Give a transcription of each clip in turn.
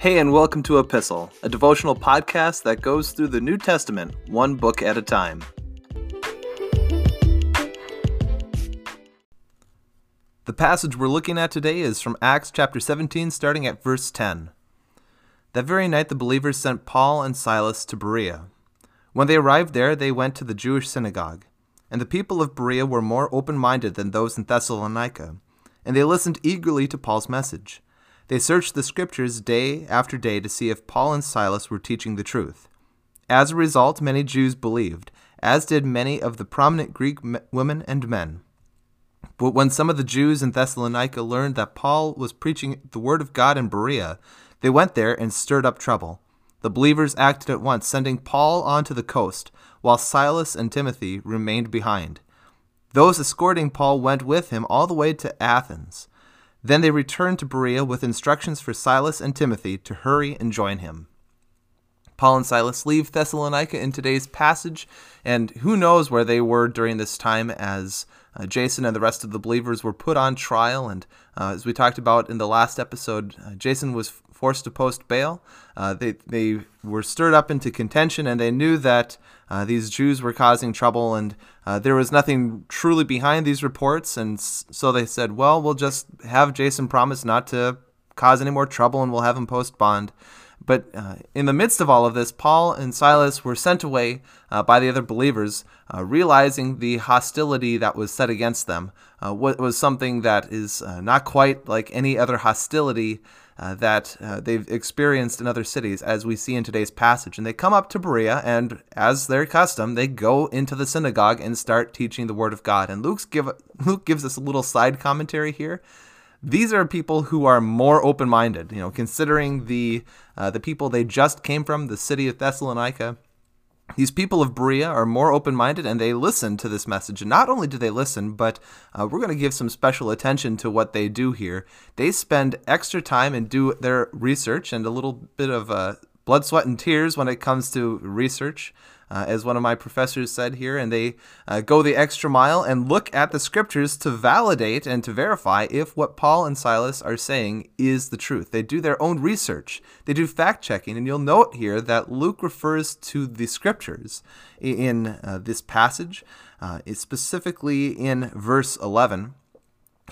Hey, and welcome to Epistle, a devotional podcast that goes through the New Testament one book at a time. The passage we're looking at today is from Acts chapter 17, starting at verse 10. That very night, the believers sent Paul and Silas to Berea. When they arrived there, they went to the Jewish synagogue. And the people of Berea were more open minded than those in Thessalonica, and they listened eagerly to Paul's message. They searched the scriptures day after day to see if Paul and Silas were teaching the truth. As a result, many Jews believed, as did many of the prominent Greek women and men. But when some of the Jews in Thessalonica learned that Paul was preaching the word of God in Berea, they went there and stirred up trouble. The believers acted at once, sending Paul on to the coast, while Silas and Timothy remained behind. Those escorting Paul went with him all the way to Athens. Then they returned to Berea with instructions for Silas and Timothy to hurry and join him. Paul and Silas leave Thessalonica in today's passage, and who knows where they were during this time as uh, Jason and the rest of the believers were put on trial. And uh, as we talked about in the last episode, uh, Jason was forced to post bail. Uh, they, they were stirred up into contention, and they knew that uh, these Jews were causing trouble, and uh, there was nothing truly behind these reports. And so they said, well, we'll just have Jason promise not to cause any more trouble, and we'll have him post bond. But uh, in the midst of all of this, Paul and Silas were sent away uh, by the other believers, uh, realizing the hostility that was set against them uh, was something that is uh, not quite like any other hostility uh, that they've experienced in other cities, as we see in today's passage. And they come up to Berea, and as their custom, they go into the synagogue and start teaching the word of God. And Luke's give, Luke gives us a little side commentary here. These are people who are more open-minded, you know, considering the uh, the people they just came from, the city of Thessalonica these people of Berea are more open minded and they listen to this message. And not only do they listen, but uh, we're going to give some special attention to what they do here. They spend extra time and do their research and a little bit of uh, blood, sweat, and tears when it comes to research uh, as one of my professors said here, and they uh, go the extra mile and look at the scriptures to validate and to verify if what Paul and Silas are saying is the truth. They do their own research, they do fact checking, and you'll note here that Luke refers to the scriptures in uh, this passage, uh, specifically in verse 11.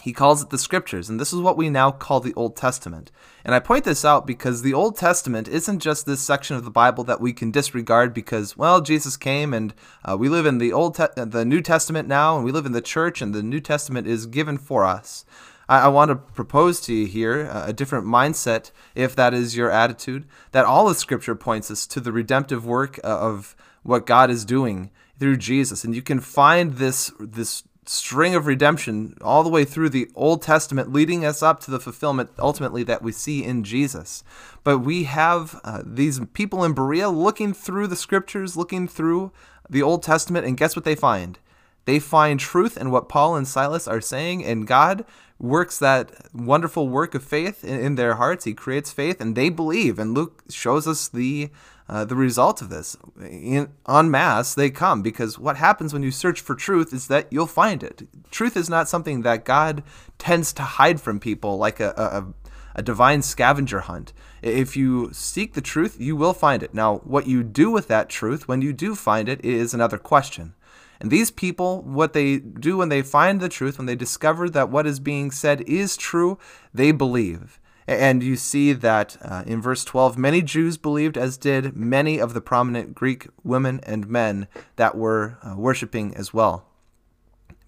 He calls it the scriptures, and this is what we now call the Old Testament. And I point this out because the Old Testament isn't just this section of the Bible that we can disregard because, well, Jesus came and uh, we live in the Old, Te- the New Testament now, and we live in the church, and the New Testament is given for us. I, I want to propose to you here a different mindset, if that is your attitude, that all of Scripture points us to the redemptive work uh, of what God is doing through Jesus, and you can find this this string of redemption all the way through the Old Testament, leading us up to the fulfillment ultimately that we see in Jesus. But we have uh, these people in Berea looking through the scriptures, looking through the Old Testament, and guess what they find? They find truth in what Paul and Silas are saying, and God works that wonderful work of faith in, in their hearts. He creates faith, and they believe. And Luke shows us the uh, the result of this. In, en masse, they come because what happens when you search for truth is that you'll find it. Truth is not something that God tends to hide from people like a, a, a divine scavenger hunt. If you seek the truth, you will find it. Now, what you do with that truth when you do find it is another question. And these people, what they do when they find the truth, when they discover that what is being said is true, they believe. And you see that uh, in verse 12, many Jews believed, as did many of the prominent Greek women and men that were uh, worshiping as well.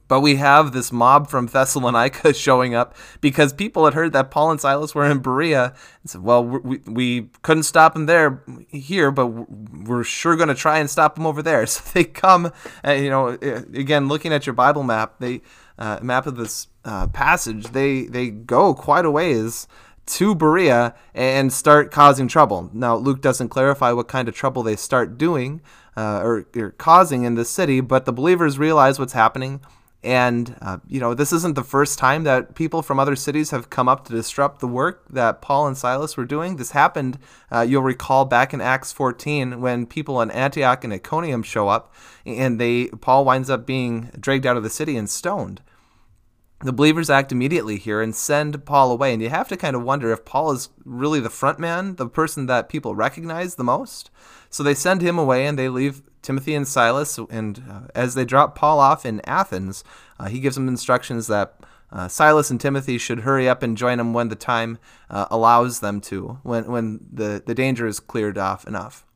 But we have this mob from Thessalonica showing up because people had heard that Paul and Silas were in Berea and said, well, we, we couldn't stop them there here, but we're sure going to try and stop them over there. So they come, uh, you know, again, looking at your Bible map, they uh, map of this uh, passage, they, they go quite a ways to Berea and start causing trouble. Now, Luke doesn't clarify what kind of trouble they start doing uh, or, or, causing in the city, but the believers realize what's happening. And, uh, you know, this isn't the first time that people from other cities have come up to disrupt the work that Paul and Silas were doing. This happened, uh, you'll recall, back in Acts 14 when people in Antioch and Iconium show up and they Paul winds up being dragged out of the city and stoned. The believers act immediately here and send Paul away. And you have to kind of wonder if Paul is really the front man, the person that people recognize the most. So they send him away and they leave Timothy and Silas. And uh, as they drop Paul off in Athens, uh, he gives them instructions that uh, Silas and Timothy should hurry up and join him when the time uh, allows them to, when, when the, the danger is cleared off enough.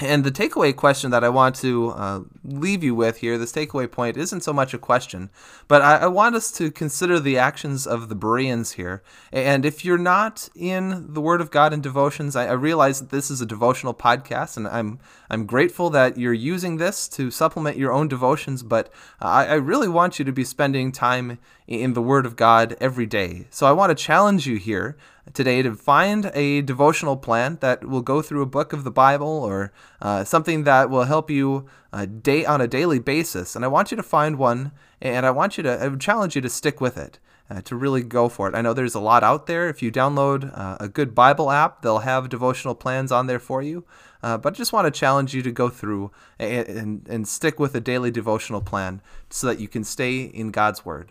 And the takeaway question that I want to uh, leave you with here, this takeaway point, isn't so much a question, but I, I, want us to consider the actions of the Bereans here. And if you're not in the Word of God and devotions, I, I realize that this is a devotional podcast, and I'm I'm grateful that you're using this to supplement your own devotions. But I, I really want you to be spending time in the Word of God every day. So I want to challenge you here today to find a devotional plan that will go through a book of the Bible or uh, something that will help you uh, day on a daily basis. And I want you to find one, and I want you to I would challenge you to stick with it. Uh, to really go for it. I know there's a lot out there. If you download uh, a good Bible app, they'll have devotional plans on there for you. Uh, but I just want to challenge you to go through and, and, and stick with a daily devotional plan so that you can stay in God's Word.